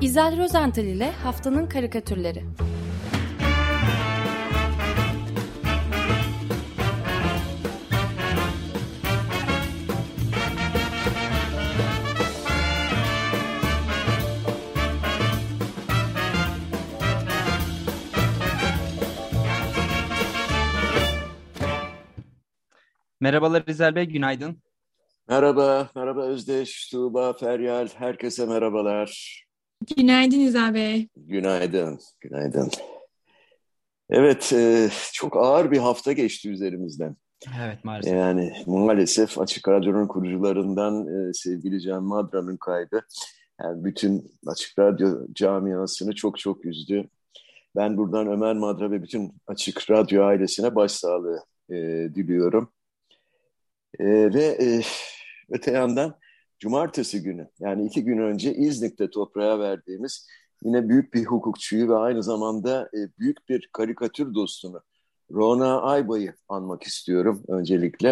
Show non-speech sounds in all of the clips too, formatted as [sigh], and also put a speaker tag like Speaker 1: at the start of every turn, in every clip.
Speaker 1: İzel Rozental ile Haftanın Karikatürleri
Speaker 2: Merhabalar İzel Bey, günaydın.
Speaker 3: Merhaba, merhaba Özdeş, Tuğba, Feryal, herkese merhabalar.
Speaker 4: Günaydın İzel Bey.
Speaker 3: Günaydın, günaydın. Evet, e, çok ağır bir hafta geçti üzerimizden.
Speaker 2: Evet, maalesef.
Speaker 3: Yani maalesef Açık Radyo'nun kurucularından e, sevgili Can Madra'nın kaybı yani bütün Açık Radyo camiasını çok çok üzdü. Ben buradan Ömer Madra ve bütün Açık Radyo ailesine başsağlığı e, diliyorum. E, ve e, öte yandan cumartesi günü yani iki gün önce İznik'te toprağa verdiğimiz yine büyük bir hukukçuyu ve aynı zamanda e, büyük bir karikatür dostunu Rona Aybay'ı anmak istiyorum öncelikle.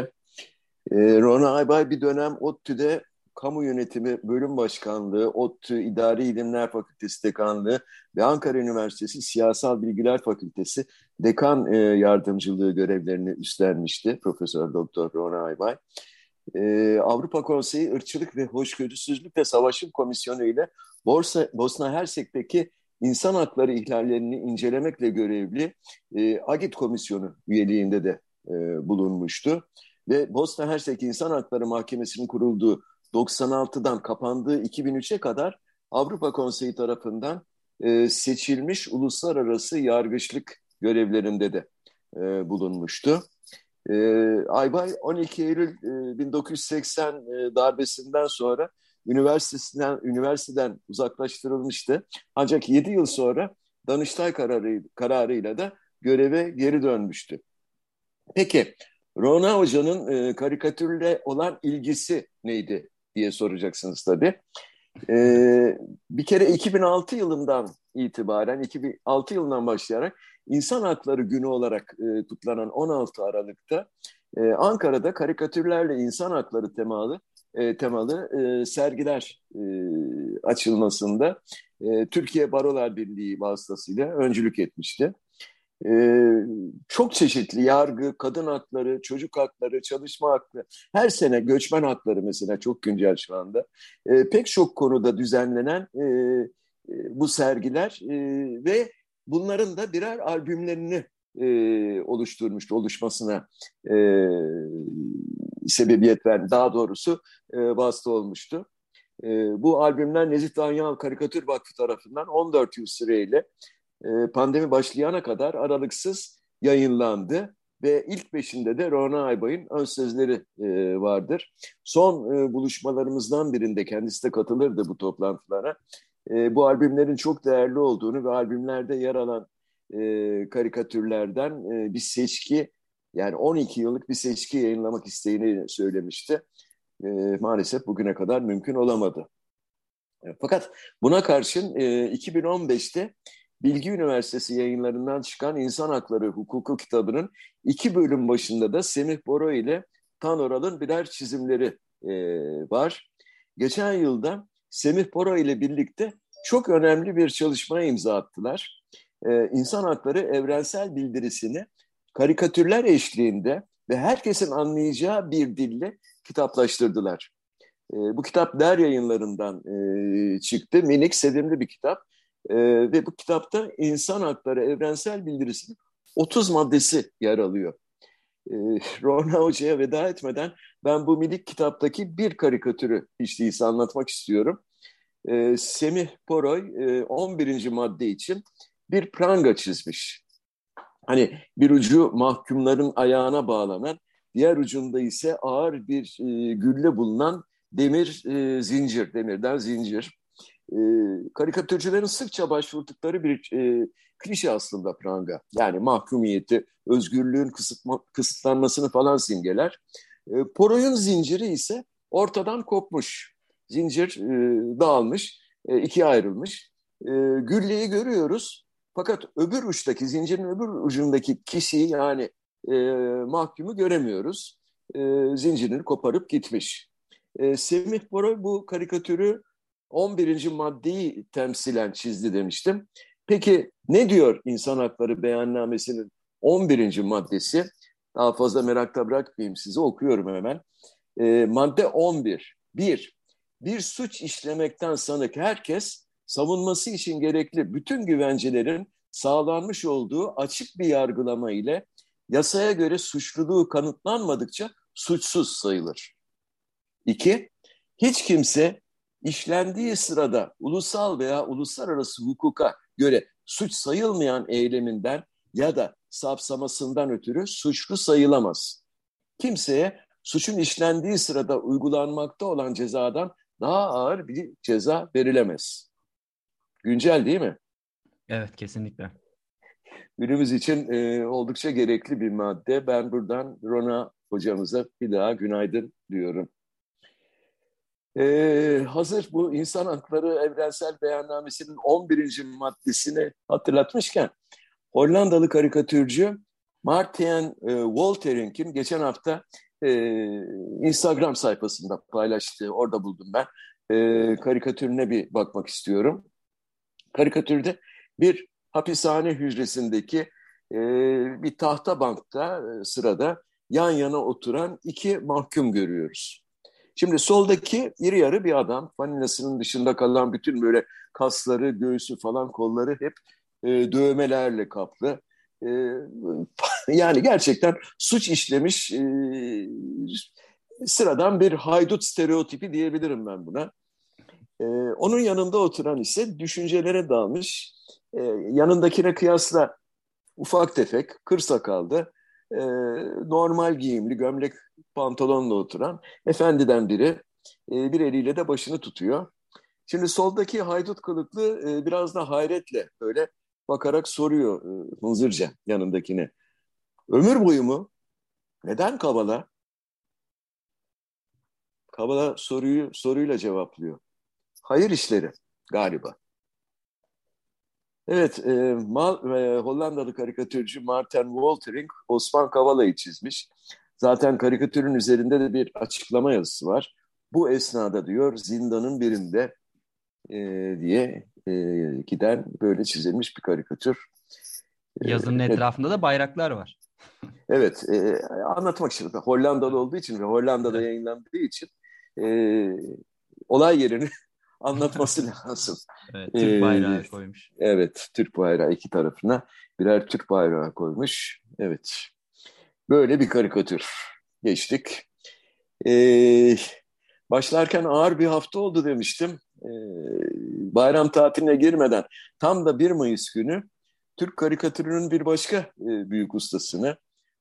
Speaker 3: E, Rona Aybay bir dönem ODTÜ'de Kamu Yönetimi Bölüm Başkanlığı, ODTÜ İdari İlimler Fakültesi Dekanlığı ve Ankara Üniversitesi Siyasal Bilgiler Fakültesi Dekan e, Yardımcılığı görevlerini üstlenmişti Profesör Doktor Rona Aybay. E, Avrupa Konseyi Irkçılık ve Hoşgörüsüzlük ve Savaşım Komisyonu ile Borsa, Bosna Hersek'teki insan hakları ihlallerini incelemekle görevli e, Agit Komisyonu üyeliğinde de e, bulunmuştu. Ve Bosna Hersek İnsan Hakları Mahkemesi'nin kurulduğu 96'dan kapandığı 2003'e kadar Avrupa Konseyi tarafından e, seçilmiş uluslararası yargıçlık görevlerinde de e, bulunmuştu. E, Aybay 12 Eylül e, 1980 e, darbesinden sonra üniversitesinden üniversiteden uzaklaştırılmıştı. Ancak 7 yıl sonra Danıştay kararı, kararıyla da göreve geri dönmüştü. Peki Rona Hoca'nın e, karikatürle olan ilgisi neydi diye soracaksınız tabii. Ee, bir kere 2006 yılından itibaren, 2006 yılından başlayarak İnsan Hakları Günü olarak e, kutlanan 16 Aralık'ta e, Ankara'da karikatürlerle insan hakları temalı e, temalı e, sergiler e, açılmasında e, Türkiye Barolar Birliği vasıtasıyla öncülük etmişti. Ee, çok çeşitli yargı, kadın hakları, çocuk hakları, çalışma hakları, her sene göçmen hakları mesela çok güncel şu anda. Ee, pek çok konuda düzenlenen e, e, bu sergiler e, ve bunların da birer albümlerini e, oluşturmuştu, oluşmasına e, sebebiyet verdi. Daha doğrusu e, vasıta olmuştu. E, bu albümler Nezih Danyal Karikatür Vakfı tarafından 14 yıl süreyle e, pandemi başlayana kadar aralıksız yayınlandı ve ilk beşinde de Rona Aybay'ın ön sözleri e, vardır. Son e, buluşmalarımızdan birinde kendisi de katılırdı bu toplantılara. E, bu albümlerin çok değerli olduğunu ve albümlerde yer alan e, karikatürlerden e, bir seçki yani 12 yıllık bir seçki yayınlamak isteğini söylemişti. E, maalesef bugüne kadar mümkün olamadı. E, fakat buna karşın e, 2015'te Bilgi Üniversitesi yayınlarından çıkan İnsan Hakları Hukuku kitabının iki bölüm başında da Semih Boro ile Tan Oral'ın birer çizimleri e, var. Geçen yılda Semih Boro ile birlikte çok önemli bir çalışmaya imza attılar. E, İnsan Hakları Evrensel Bildirisini karikatürler eşliğinde ve herkesin anlayacağı bir dille kitaplaştırdılar. E, bu kitap der yayınlarından e, çıktı. Minik, sevimli bir kitap. E, ve bu kitapta insan hakları evrensel bildirisinin 30 maddesi yer alıyor. E, [laughs] Rona Hoca'ya veda etmeden ben bu minik kitaptaki bir karikatürü hiç değilse anlatmak istiyorum. E, Semih Poroy e, 11. madde için bir pranga çizmiş. Hani bir ucu mahkumların ayağına bağlanan, diğer ucunda ise ağır bir e, gülle bulunan demir e, zincir, demirden zincir e, karikatürcülerin sıkça başvurdukları bir e, klişe aslında pranga. Yani mahkumiyeti, özgürlüğün kısıtma, kısıtlanmasını falan simgeler. E, Poroy'un zinciri ise ortadan kopmuş. Zincir e, dağılmış, e, ikiye ayrılmış. E, gülleyi görüyoruz. Fakat öbür uçtaki, zincirin öbür ucundaki kişiyi yani e, mahkumu göremiyoruz. E, zincirini koparıp gitmiş. E, Semih Poroy bu karikatürü 11. maddeyi temsilen çizdi demiştim. Peki ne diyor İnsan Hakları Beyannamesi'nin 11. maddesi? Daha fazla merakta bırakmayayım sizi okuyorum hemen. E, madde 11. 1. Bir suç işlemekten sanık herkes savunması için gerekli bütün güvencelerin sağlanmış olduğu açık bir yargılama ile yasaya göre suçluluğu kanıtlanmadıkça suçsuz sayılır. İki, hiç kimse işlendiği sırada ulusal veya uluslararası hukuka göre suç sayılmayan eyleminden ya da sapsamasından ötürü suçlu sayılamaz. Kimseye suçun işlendiği sırada uygulanmakta olan cezadan daha ağır bir ceza verilemez. Güncel değil mi?
Speaker 2: Evet, kesinlikle.
Speaker 3: Günümüz için e, oldukça gerekli bir madde. Ben buradan Rona hocamıza bir daha günaydın diyorum. Ee, hazır bu insan hakları evrensel beyannamesinin 11. maddesini hatırlatmışken Hollandalı karikatürcü Martin e, Wolterink'in geçen hafta e, Instagram sayfasında paylaştığı, orada buldum ben, e, karikatürüne bir bakmak istiyorum. Karikatürde bir hapishane hücresindeki e, bir tahta bankta e, sırada yan yana oturan iki mahkum görüyoruz. Şimdi soldaki iri yarı bir adam, fanilasının dışında kalan bütün böyle kasları, göğsü falan kolları hep e, dövmelerle kaplı. E, [laughs] yani gerçekten suç işlemiş e, sıradan bir haydut stereotipi diyebilirim ben buna. E, onun yanında oturan ise düşüncelere dalmış, e, yanındakine kıyasla ufak tefek, kır sakallı, e, normal giyimli, gömlek pantolonla oturan efendiden biri e, bir eliyle de başını tutuyor. Şimdi soldaki haydut kılıklı e, biraz da hayretle böyle bakarak soruyor e, hınzırca yanındakine. Ömür boyu mu? Neden Kabala? Kabala soruyu soruyla cevaplıyor. Hayır işleri galiba. Evet, e, Mal, e, Hollandalı karikatürcü Martin Woltering Osman Kavala'yı çizmiş. Zaten karikatürün üzerinde de bir açıklama yazısı var. Bu esnada diyor zindanın birinde e, diye e, giden böyle çizilmiş bir karikatür.
Speaker 2: E, Yazının e, etrafında da bayraklar var. [laughs]
Speaker 3: evet, e, anlatmak için Hollandalı olduğu için ve Hollanda'da yayınlandığı için e, olay yerini anlatması [laughs] lazım.
Speaker 2: Evet, Türk bayrağı ee, koymuş.
Speaker 3: Evet, Türk bayrağı iki tarafına birer Türk bayrağı koymuş. Evet, böyle bir karikatür geçtik. Ee, başlarken ağır bir hafta oldu demiştim. Ee, bayram tatiline girmeden tam da 1 Mayıs günü Türk karikatürünün bir başka e, büyük ustasını,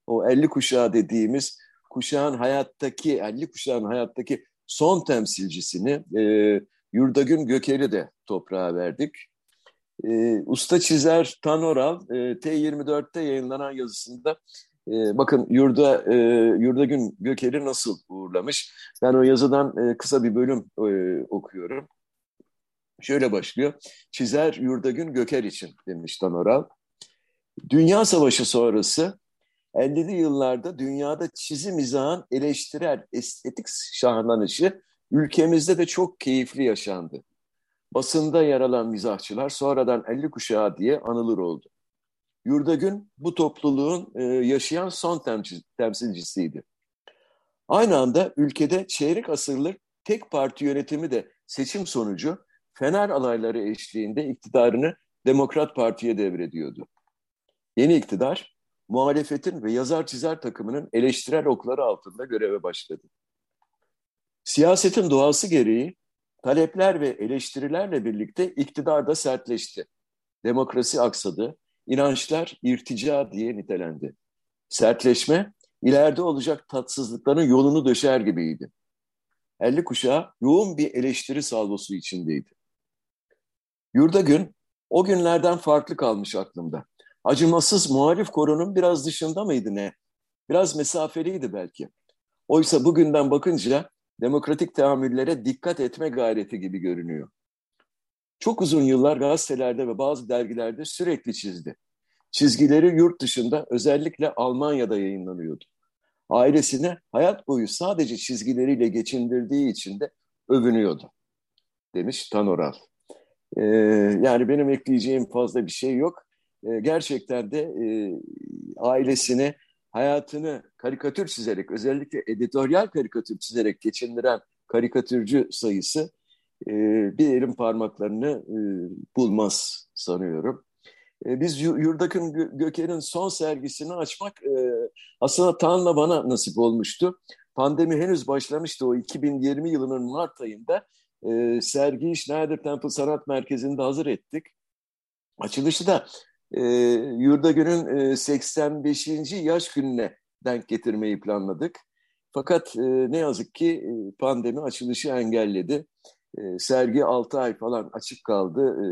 Speaker 3: o 50 kuşağı dediğimiz kuşağın hayattaki, 50 kuşağın hayattaki son temsilcisini e, Yurdagün Göker'i de toprağa verdik. E, usta çizer Tanoral e, T24'te yayınlanan yazısında e, bakın Yurda e, Yurdagün Göker'i nasıl uğurlamış. Ben o yazıdan e, kısa bir bölüm e, okuyorum. Şöyle başlıyor. Çizer Yurdagün Göker için demiş Tanoral. Dünya Savaşı sonrası 50'li yıllarda dünyada çizim mizahın eleştirel estetik şahlanışı ülkemizde de çok keyifli yaşandı. Basında yer alan mizahçılar sonradan 50 kuşağı diye anılır oldu. Yurdagün bu topluluğun e, yaşayan son temsilcisiydi. Aynı anda ülkede çeyrek asırlık tek parti yönetimi de seçim sonucu Fener alayları eşliğinde iktidarını Demokrat Parti'ye devrediyordu. Yeni iktidar, muhalefetin ve yazar çizer takımının eleştirel okları altında göreve başladı. Siyasetin doğası gereği talepler ve eleştirilerle birlikte iktidar da sertleşti. Demokrasi aksadı, inançlar irtica diye nitelendi. Sertleşme, ileride olacak tatsızlıkların yolunu döşer gibiydi. 50 kuşağı yoğun bir eleştiri salvosu içindeydi. Yurda gün o günlerden farklı kalmış aklımda. Acımasız muhalif korunun biraz dışında mıydı ne? Biraz mesafeliydi belki. Oysa bugünden bakınca demokratik tahammüllere dikkat etme gayreti gibi görünüyor. Çok uzun yıllar gazetelerde ve bazı dergilerde sürekli çizdi. Çizgileri yurt dışında özellikle Almanya'da yayınlanıyordu. Ailesine hayat boyu sadece çizgileriyle geçindirdiği için de övünüyordu. demiş Tanoral. E, yani benim ekleyeceğim fazla bir şey yok. E, gerçekten de e, ailesini, hayatını karikatür çizerek, özellikle editoryal karikatür çizerek geçindiren karikatürcü sayısı e, bir elin parmaklarını e, bulmaz sanıyorum. E, biz Yurdak'ın Göker'in son sergisini açmak e, aslında Tan'la bana nasip olmuştu. Pandemi henüz başlamıştı o 2020 yılının Mart ayında. E, sergiyi Schneider Temple Sanat Merkezi'nde hazır ettik. Açılışı da e, Yurdagül'ün e, 85. yaş gününe denk getirmeyi planladık. Fakat e, ne yazık ki e, pandemi açılışı engelledi. E, sergi 6 ay falan açık kaldı. E,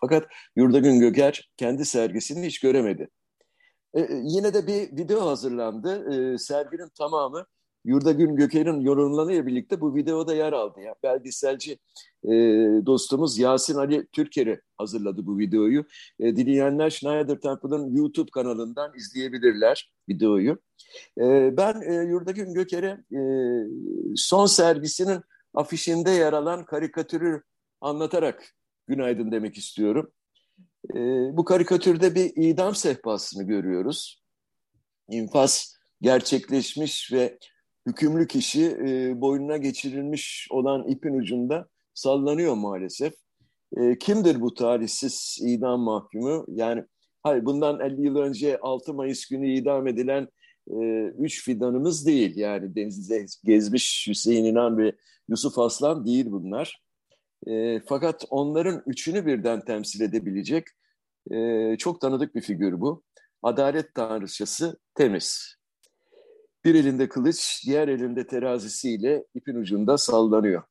Speaker 3: fakat Yurdagün Göker kendi sergisini hiç göremedi. E, e, yine de bir video hazırlandı. E, serginin tamamı Yurdagün Göker'in yorumlarıyla birlikte bu videoda yer aldı. Yani belgeselci e, dostumuz Yasin Ali Türker'i hazırladı bu videoyu. E, dinleyenler Schneider Temple'ın YouTube kanalından izleyebilirler videoyu. E, ben e, Yurdagün Göker'e e, son sergisinin afişinde yer alan karikatürü anlatarak günaydın demek istiyorum. E, bu karikatürde bir idam sehpasını görüyoruz. İnfaz gerçekleşmiş ve hükümlü kişi e, boynuna geçirilmiş olan ipin ucunda sallanıyor maalesef. E, kimdir bu tarihsiz idam mahkumu? Yani hayır bundan 50 yıl önce 6 Mayıs günü idam edilen e, üç fidanımız değil. Yani denizde gezmiş Hüseyin İnan ve Yusuf Aslan değil bunlar. E, fakat onların üçünü birden temsil edebilecek e, çok tanıdık bir figür bu. Adalet tanrıçası Temiz. Bir elinde kılıç, diğer elinde terazisiyle ipin ucunda sallanıyor.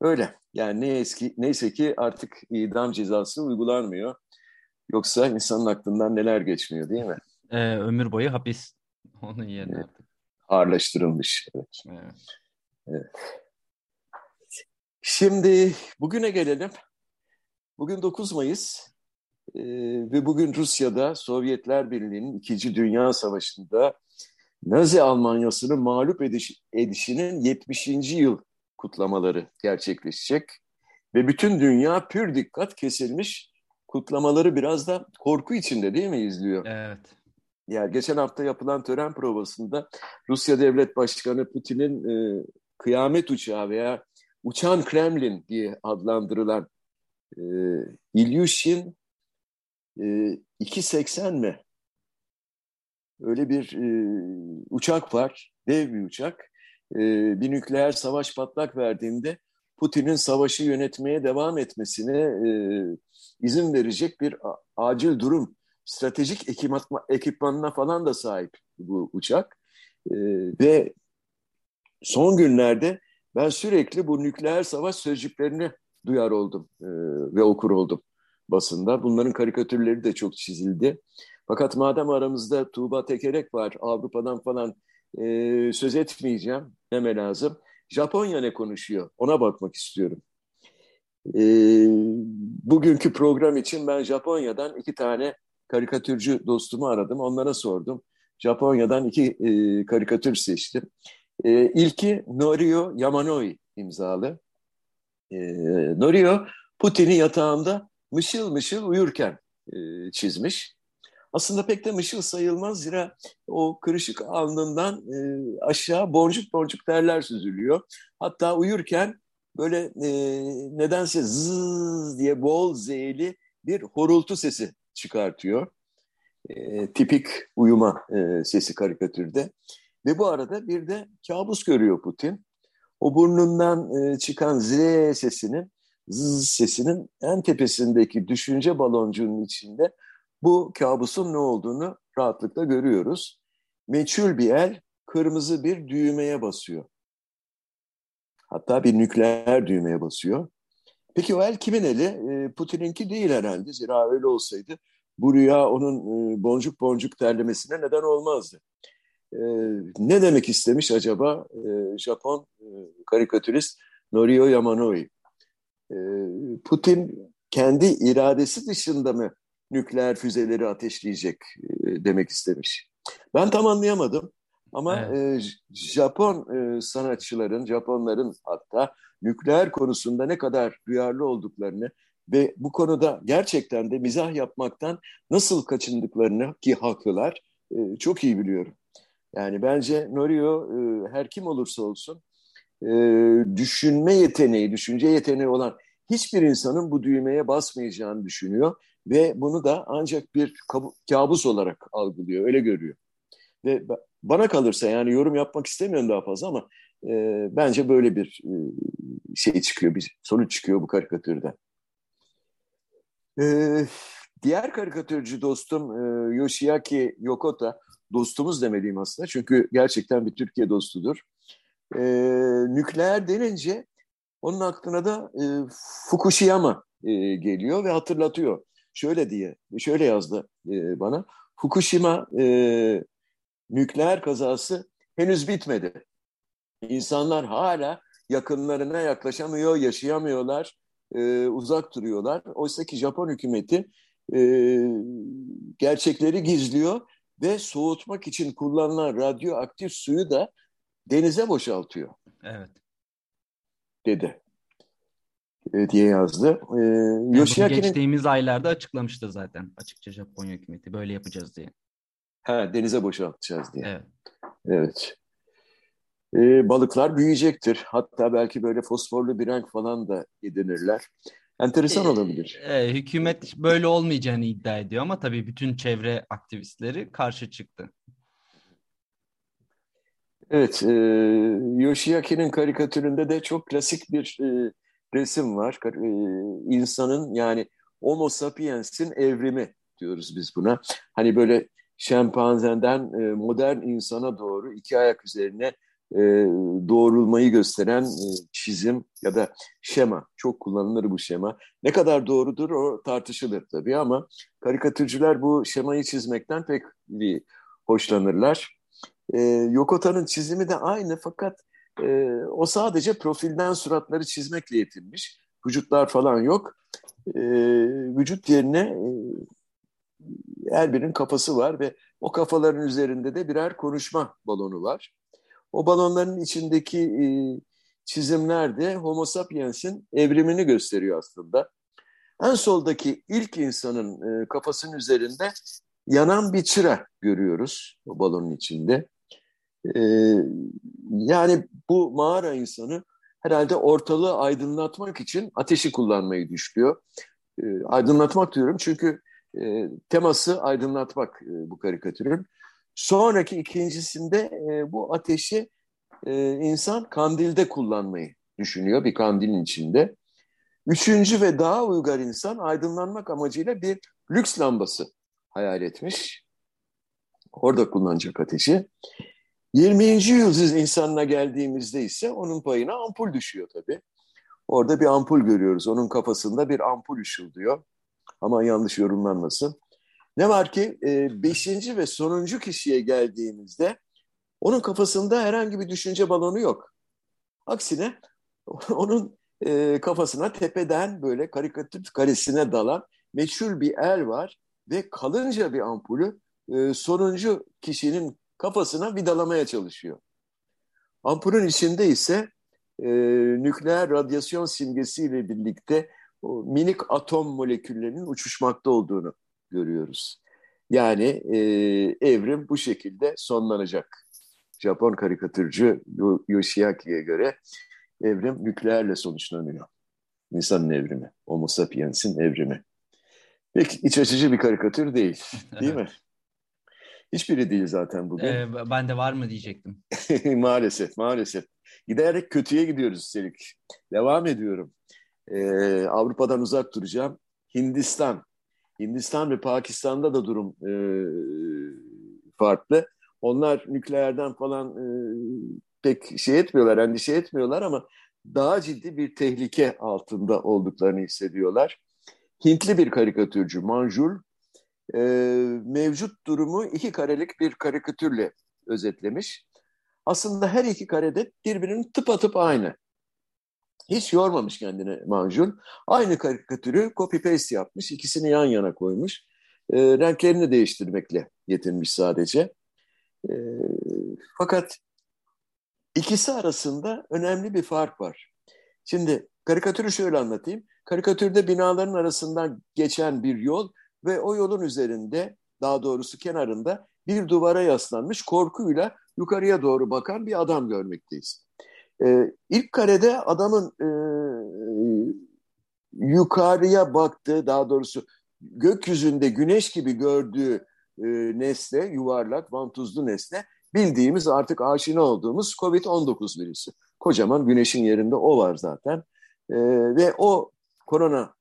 Speaker 3: Öyle. Yani ne eski, neyse ki artık idam cezası uygulanmıyor. Yoksa insanın aklından neler geçmiyor değil mi?
Speaker 2: Ee, ömür boyu hapis. [laughs] Onun yerine evet.
Speaker 3: Ağırlaştırılmış. Evet. evet. evet. Şimdi bugüne gelelim. Bugün 9 Mayıs ee, ve bugün Rusya'da Sovyetler Birliği'nin 2. Dünya Savaşı'nda Nazi Almanyası'nı mağlup ediş, edişinin 70. yıl kutlamaları gerçekleşecek. Ve bütün dünya pür dikkat kesilmiş kutlamaları biraz da korku içinde değil mi izliyor?
Speaker 2: Evet.
Speaker 3: Yani geçen hafta yapılan tören provasında Rusya Devlet Başkanı Putin'in e, kıyamet uçağı veya uçan Kremlin diye adlandırılan e, Ilyushin e, 280 mi? Öyle bir e, uçak var, dev bir uçak. E, bir nükleer savaş patlak verdiğinde Putin'in savaşı yönetmeye devam etmesine e, izin verecek bir acil durum, stratejik ekipmanına falan da sahip bu uçak. E, ve son günlerde ben sürekli bu nükleer savaş sözcüklerini duyar oldum e, ve okur oldum basında. Bunların karikatürleri de çok çizildi. Fakat madem aramızda Tuğba Tekerek var, Avrupa'dan falan e, söz etmeyeceğim, deme lazım. Japonya ne konuşuyor? Ona bakmak istiyorum. E, bugünkü program için ben Japonya'dan iki tane karikatürcü dostumu aradım. Onlara sordum. Japonya'dan iki e, karikatür seçtim. E, ilki Norio Yamanoi imzalı. E, Norio Putin'i yatağında mışıl mışıl uyurken e, çizmiş. Aslında pek de mışıl sayılmaz zira o kırışık alnından e, aşağı boncuk boncuk terler süzülüyor. Hatta uyurken böyle e, nedense zzz diye bol zeyli bir horultu sesi çıkartıyor. E, tipik uyuma e, sesi karikatürde. Ve bu arada bir de kabus görüyor Putin. O burnundan e, çıkan Z sesinin, Z sesinin en tepesindeki düşünce baloncuğunun içinde bu kabusun ne olduğunu rahatlıkla görüyoruz. Meçhul bir el kırmızı bir düğmeye basıyor. Hatta bir nükleer düğmeye basıyor. Peki o el kimin eli? E, Putin'inki değil herhalde. Zira öyle olsaydı bu rüya onun e, boncuk boncuk terlemesine neden olmazdı. E, ne demek istemiş acaba Japon karikatürist Norio Yamanoi? Putin kendi iradesi dışında mı nükleer füzeleri ateşleyecek demek istemiş. Ben tam anlayamadım. Ama evet. e, Japon e, sanatçıların, Japonların hatta nükleer konusunda ne kadar duyarlı olduklarını ve bu konuda gerçekten de mizah yapmaktan nasıl kaçındıklarını ki haklılar e, çok iyi biliyorum. Yani bence Norio e, her kim olursa olsun e, düşünme yeteneği, düşünce yeteneği olan hiçbir insanın bu düğmeye basmayacağını düşünüyor ve bunu da ancak bir kabus olarak algılıyor, öyle görüyor. Ve bana kalırsa yani yorum yapmak istemiyorum daha fazla ama e, bence böyle bir e, şey çıkıyor, bir sonuç çıkıyor bu karikatürden. E, diğer karikatürcü dostum e, Yoshiaki Yokota, dostumuz demediğim aslında çünkü gerçekten bir Türkiye dostudur. E, nükleer denince onun aklına da e, Fukushima e, geliyor ve hatırlatıyor. Şöyle diye, şöyle yazdı e, bana. Fukushima e, nükleer kazası henüz bitmedi. İnsanlar hala yakınlarına yaklaşamıyor, yaşayamıyorlar, e, uzak duruyorlar. Oysa ki Japon hükümeti e, gerçekleri gizliyor ve soğutmak için kullanılan radyoaktif suyu da denize boşaltıyor.
Speaker 2: Evet.
Speaker 3: Dedi. E, diye yazdı.
Speaker 2: E, Yoshiaki'nin... Geçtiğimiz aylarda açıklamıştı zaten açıkça Japonya hükümeti böyle yapacağız diye.
Speaker 3: Ha, denize boşaltacağız diye.
Speaker 2: Evet.
Speaker 3: Evet. Ee, balıklar büyüyecektir. Hatta belki böyle fosforlu bir renk falan da edinirler. Enteresan ee, olabilir.
Speaker 2: E, hükümet böyle olmayacağını iddia ediyor ama tabii bütün çevre aktivistleri karşı çıktı.
Speaker 3: Evet, e, Yoshiaki'nin karikatüründe de çok klasik bir e, resim var. E, insanın yani Homo sapiens'in evrimi diyoruz biz buna. Hani böyle şempanzenden e, modern insana doğru iki ayak üzerine e, doğrulmayı gösteren çizim ya da şema. Çok kullanılır bu şema. Ne kadar doğrudur o tartışılır tabii ama karikatürcüler bu şemayı çizmekten pek hoşlanırlar. Yokota'nın çizimi de aynı fakat e, o sadece profilden suratları çizmekle yetinmiş. Vücutlar falan yok. E, vücut yerine e, her birinin kafası var ve o kafaların üzerinde de birer konuşma balonu var. O balonların içindeki e, çizimler de Homo sapiens'in evrimini gösteriyor aslında. En soldaki ilk insanın e, kafasının üzerinde yanan bir çıra görüyoruz o balonun içinde. E, yani bu mağara insanı herhalde ortalığı aydınlatmak için ateşi kullanmayı düşlüyor. E, aydınlatmak diyorum çünkü e, teması aydınlatmak e, bu karikatürün. Sonraki ikincisinde e, bu ateşi e, insan kandilde kullanmayı düşünüyor bir kandilin içinde. Üçüncü ve daha uygar insan aydınlanmak amacıyla bir lüks lambası hayal etmiş. Orada kullanacak ateşi. 20. yüzyıl insanına geldiğimizde ise onun payına ampul düşüyor tabii. Orada bir ampul görüyoruz. Onun kafasında bir ampul ışıldıyor. Ama yanlış yorumlanmasın. Ne var ki e, beşinci ve sonuncu kişiye geldiğimizde onun kafasında herhangi bir düşünce balonu yok. Aksine [laughs] onun e, kafasına tepeden böyle karikatür karesine dalan meşhur bir el var ve kalınca bir ampulü e, sonuncu kişinin kafasına vidalamaya çalışıyor. Ampulün içinde ise e, nükleer radyasyon simgesiyle birlikte o minik atom moleküllerinin uçuşmakta olduğunu görüyoruz. Yani e, evrim bu şekilde sonlanacak. Japon karikatürcü Yoshiaki'ye göre evrim nükleerle sonuçlanıyor. İnsanın evrimi, Homo sapiens'in evrimi. Pek iç açıcı bir karikatür değil, değil mi? [laughs] Hiçbiri değil zaten bugün. Ee,
Speaker 2: ben de var mı diyecektim. [laughs]
Speaker 3: maalesef, maalesef. Giderek kötüye gidiyoruz üstelik. Devam ediyorum. Ee, Avrupa'dan uzak duracağım. Hindistan. Hindistan ve Pakistan'da da durum e, farklı. Onlar nükleerden falan e, pek şey etmiyorlar, endişe etmiyorlar ama daha ciddi bir tehlike altında olduklarını hissediyorlar. Hintli bir karikatürcü Manjul e, mevcut durumu iki karelik bir karikatürle özetlemiş. Aslında her iki karede birbirinin tıpatıp aynı. Hiç yormamış kendini Manjul. Aynı karikatürü copy paste yapmış. ikisini yan yana koymuş. E, renklerini değiştirmekle yetinmiş sadece. E, fakat ikisi arasında önemli bir fark var. Şimdi karikatürü şöyle anlatayım. Karikatürde binaların arasından geçen bir yol ve o yolun üzerinde daha doğrusu kenarında bir duvara yaslanmış korkuyla yukarıya doğru bakan bir adam görmekteyiz. Ee, ilk karede adamın e, yukarıya baktığı daha doğrusu gökyüzünde güneş gibi gördüğü e, nesne, yuvarlak, vantuzlu nesne bildiğimiz artık aşina olduğumuz COVID-19 virüsü. Kocaman güneşin yerinde o var zaten. E, ve o korona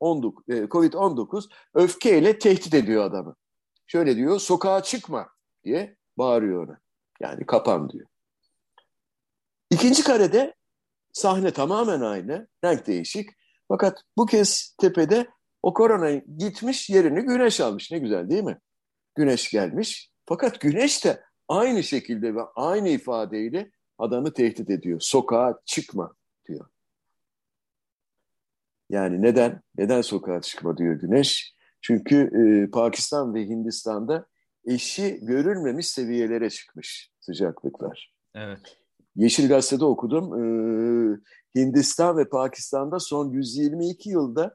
Speaker 3: COVID-19 öfkeyle tehdit ediyor adamı. Şöyle diyor, sokağa çıkma diye bağırıyor ona. Yani kapan diyor. İkinci karede sahne tamamen aynı, renk değişik. Fakat bu kez tepede o korona gitmiş yerini güneş almış. Ne güzel değil mi? Güneş gelmiş. Fakat güneş de aynı şekilde ve aynı ifadeyle adamı tehdit ediyor. Sokağa çıkma. Yani neden? Neden sokağa çıkma diyor güneş? Çünkü e, Pakistan ve Hindistan'da eşi görülmemiş seviyelere çıkmış sıcaklıklar.
Speaker 2: Evet.
Speaker 3: Yeşil Gazete'de okudum. Ee, Hindistan ve Pakistan'da son 122 yılda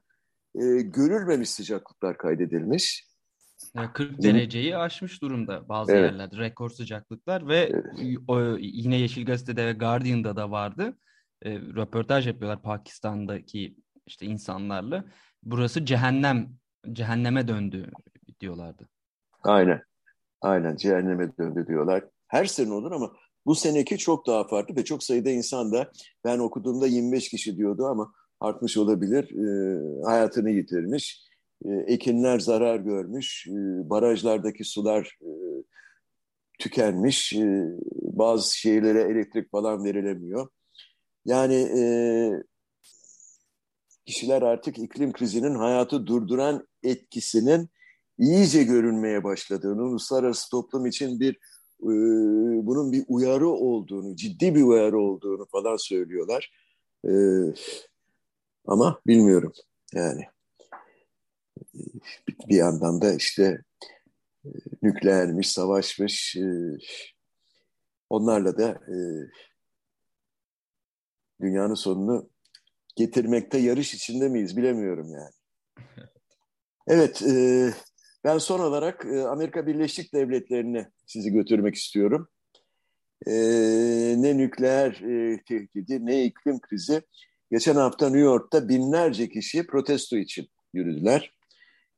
Speaker 3: e, görülmemiş sıcaklıklar kaydedilmiş.
Speaker 2: 40 dereceyi aşmış durumda bazı evet. yerlerde rekor sıcaklıklar ve evet. o, yine Yeşil Gazete'de ve Guardian'da da vardı. E, röportaj yapıyorlar Pakistan'daki işte insanlarla. Burası cehennem, cehenneme döndü diyorlardı.
Speaker 3: Aynen. Aynen cehenneme döndü diyorlar. Her sene olur ama bu seneki çok daha farklı ve çok sayıda insan da ben okuduğumda 25 kişi diyordu ama artmış olabilir. E, hayatını yitirmiş. E, ekinler zarar görmüş. E, barajlardaki sular e, tükenmiş. E, bazı şehirlere elektrik falan verilemiyor. Yani e, kişiler artık iklim krizinin hayatı durduran etkisinin iyice görünmeye başladığını, uluslararası toplum için bir e, bunun bir uyarı olduğunu, ciddi bir uyarı olduğunu falan söylüyorlar. E, ama bilmiyorum yani. Bir yandan da işte e, nükleermiş, savaşmış, e, onlarla da e, dünyanın sonunu getirmekte yarış içinde miyiz bilemiyorum yani. Evet, e, ben son olarak e, Amerika Birleşik Devletleri'ne sizi götürmek istiyorum. E, ne nükleer e, tehdidi ne iklim krizi. Geçen hafta New York'ta binlerce kişi protesto için yürüdüler.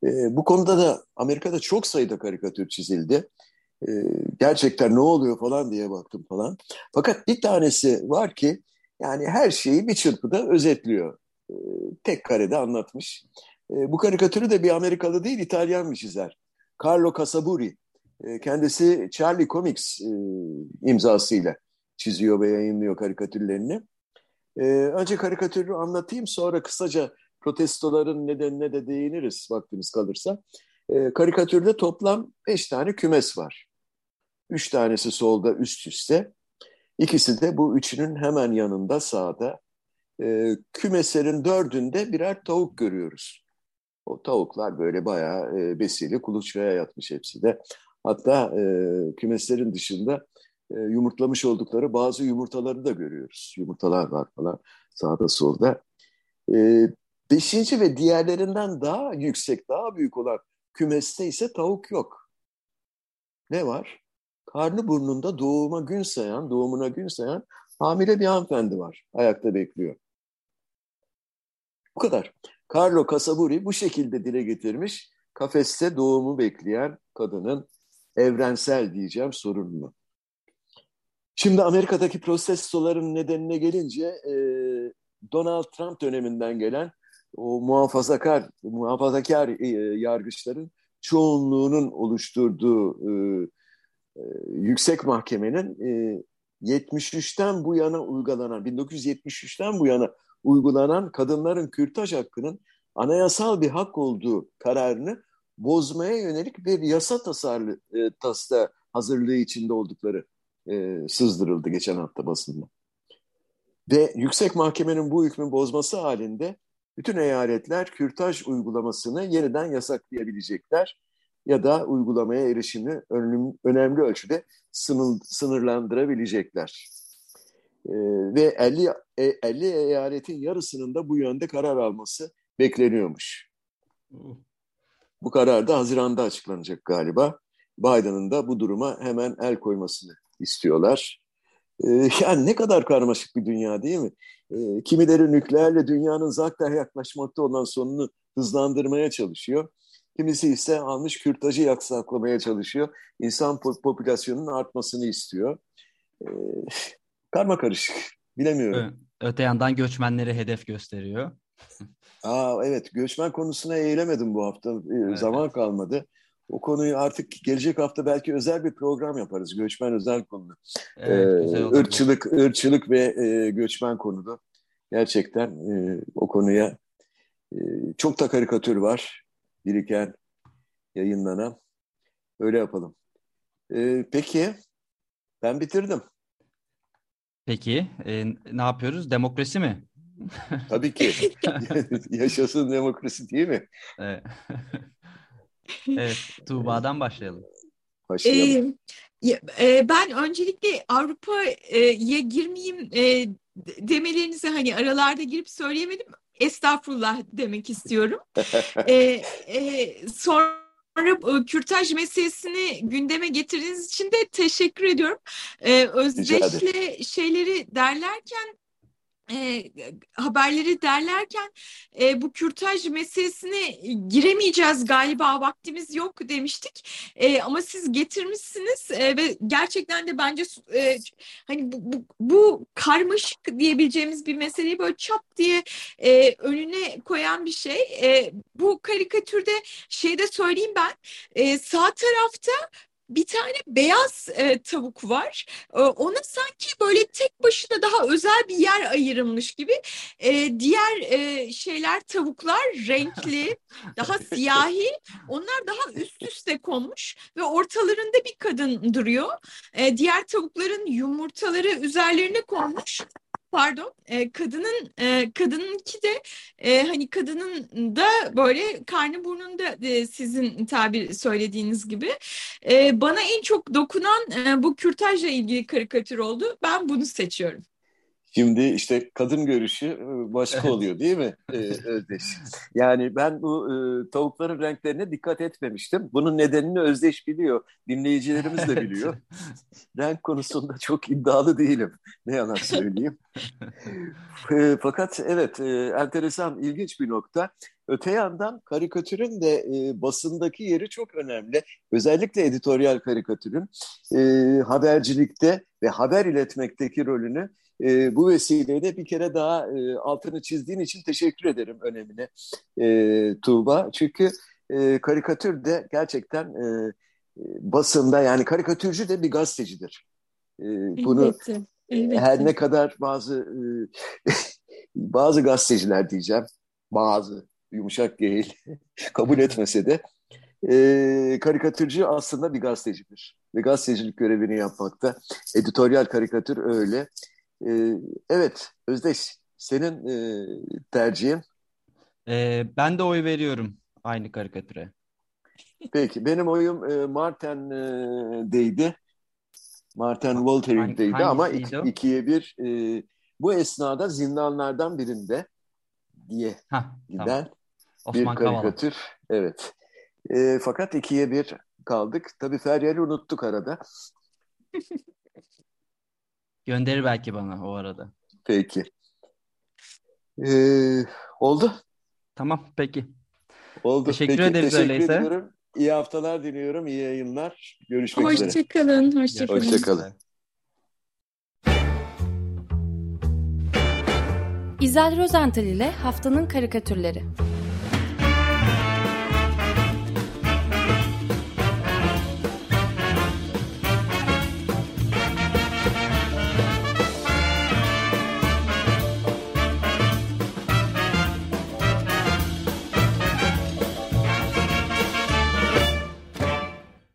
Speaker 3: E, bu konuda da Amerika'da çok sayıda karikatür çizildi. E, gerçekten ne oluyor falan diye baktım falan. Fakat bir tanesi var ki yani her şeyi bir çırpıda özetliyor. E, tek karede anlatmış. E, bu karikatürü de bir Amerikalı değil İtalyan bir çizer. Carlo Casaburi. E, kendisi Charlie Comics e, imzasıyla çiziyor ve yayınlıyor karikatürlerini. Önce karikatürü anlatayım sonra kısaca protestoların nedenine de değiniriz vaktimiz kalırsa. Karikatürde toplam beş tane kümes var. Üç tanesi solda üst üste. İkisi de bu üçünün hemen yanında sağda. E, kümeslerin dördünde birer tavuk görüyoruz. O tavuklar böyle bayağı e, besili kuluçkaya yatmış hepsi de. Hatta e, kümeslerin dışında e, yumurtlamış oldukları bazı yumurtaları da görüyoruz. Yumurtalar var falan sağda solda. E, beşinci ve diğerlerinden daha yüksek, daha büyük olan kümeste ise tavuk yok. Ne var? Karnı burnunda doğuma gün sayan, doğumuna gün sayan hamile bir hanımefendi var. Ayakta bekliyor. Bu kadar. Carlo Casaburi bu şekilde dile getirmiş. Kafeste doğumu bekleyen kadının evrensel diyeceğim sorununu. Şimdi Amerika'daki protestoların nedenine gelince e, Donald Trump döneminden gelen o muhafazakar muhafazakar e, yargıçların çoğunluğunun oluşturduğu e, yüksek mahkemenin e, 73'ten bu yana uygulanan 1973'ten bu yana uygulanan kadınların kürtaj hakkının anayasal bir hak olduğu kararını bozmaya yönelik bir yasa tasarlı e, tasla hazırlığı içinde oldukları e, sızdırıldı geçen hafta basında. Ve yüksek mahkemenin bu hükmü bozması halinde bütün eyaletler kürtaj uygulamasını yeniden yasaklayabilecekler. Ya da uygulamaya erişimi önemli ölçüde sınırlandırabilecekler. Ee, ve 50, 50 e, eyaletin yarısının da bu yönde karar alması bekleniyormuş. Bu karar da Haziran'da açıklanacak galiba. Biden'ın da bu duruma hemen el koymasını istiyorlar. Ee, yani ne kadar karmaşık bir dünya değil mi? Ee, kimileri nükleerle dünyanın zaten yaklaşmakta olan sonunu hızlandırmaya çalışıyor. Kimisi ise almış kürtajı yaksaklamaya çalışıyor. İnsan popülasyonunun artmasını istiyor. Ee, karma karışık. Bilemiyorum.
Speaker 2: Öte yandan göçmenleri hedef gösteriyor. [laughs]
Speaker 3: Aa, evet göçmen konusuna eğilemedim bu hafta. Evet. Zaman kalmadı. O konuyu artık gelecek hafta belki özel bir program yaparız. Göçmen özel konu. Evet, ee, ırkçılık, ırkçılık ve e, göçmen konuda. Gerçekten e, o konuya e, çok da karikatür var. Biriken, yayınlanan. Öyle yapalım. E, peki, ben bitirdim.
Speaker 2: Peki, e, ne yapıyoruz? Demokrasi mi? [laughs]
Speaker 3: Tabii ki. [laughs] Yaşasın demokrasi değil mi?
Speaker 2: Evet. [laughs] evet, Tuğba'dan başlayalım.
Speaker 4: Başlayalım. Ee, e, ben öncelikle Avrupa'ya girmeyeyim e, demelerinizi hani aralarda girip söyleyemedim. Estağfurullah demek istiyorum. [laughs] ee, e, sonra sonra kürtaj meselesini gündeme getirdiğiniz için de teşekkür ediyorum. Ee, Özdeş'le şeyleri derlerken e, haberleri derlerken e, bu kürtaj meselesine giremeyeceğiz galiba vaktimiz yok demiştik. E, ama siz getirmişsiniz e, ve gerçekten de bence e, hani bu, bu, bu karmaşık diyebileceğimiz bir meseleyi böyle çap diye e, önüne koyan bir şey. E, bu karikatürde şeyde söyleyeyim ben e, sağ tarafta bir tane beyaz e, tavuk var. E, ona sanki böyle tek başına daha özel bir yer ayırılmış gibi. E, diğer e, şeyler tavuklar renkli, [laughs] daha siyahi. Onlar daha üst üste konmuş ve ortalarında bir kadın duruyor. E, diğer tavukların yumurtaları üzerlerine konmuş pardon e, kadının e, kadınınki de e, hani kadının da böyle karnı burnunda e, sizin tabir söylediğiniz gibi e, bana en çok dokunan e, bu kürtajla ilgili karikatür oldu. Ben bunu seçiyorum.
Speaker 3: Şimdi işte kadın görüşü e, başka oluyor değil mi [laughs] Özdeş? Yani ben bu e, tavukların renklerine dikkat etmemiştim. Bunun nedenini Özdeş biliyor. Dinleyicilerimiz de biliyor. [laughs] Renk konusunda çok iddialı değilim. Ne yalan söyleyeyim. [laughs] e, fakat evet e, enteresan, ilginç bir nokta. Öte yandan karikatürün de e, basındaki yeri çok önemli. Özellikle editoryal karikatürün e, habercilikte ve haber iletmekteki rolünü e, bu vesileyle bir kere daha e, altını çizdiğin için teşekkür ederim önemine e, Tuğba. Çünkü e, karikatür de gerçekten e, basında yani karikatürcü de bir gazetecidir. E, bunu elbette, elbette. her ne kadar bazı e, [laughs] bazı gazeteciler diyeceğim bazı yumuşak değil [laughs] kabul etmese de e, karikatürcü aslında bir gazetecidir. Ve gazetecilik görevini yapmakta. Editoryal karikatür öyle. E, evet Özdeş senin e, tercihin?
Speaker 2: E, ben de oy veriyorum aynı karikatüre.
Speaker 3: Peki benim oyum e, Marten'deydi. Martin Woltering'deydi ama iki, ikiye bir e, bu esnada zindanlardan birinde diye Heh, giden tamam. bir karikatür. Kavala. Evet. E, fakat ikiye bir kaldık. Tabii Feryal'i unuttuk arada. [laughs]
Speaker 2: Gönderir belki bana o arada.
Speaker 3: Peki. Ee, oldu.
Speaker 2: Tamam peki.
Speaker 3: Oldu.
Speaker 2: Teşekkür
Speaker 3: peki,
Speaker 2: ederiz
Speaker 3: teşekkür
Speaker 2: öyleyse.
Speaker 3: Ediyorum. İyi haftalar diliyorum. İyi yayınlar. Görüşmek
Speaker 4: Hoşça
Speaker 3: üzere.
Speaker 4: Hoşçakalın. Hoşçakalın.
Speaker 3: Hoşçakalın.
Speaker 1: İzel Rozental ile Haftanın Karikatürleri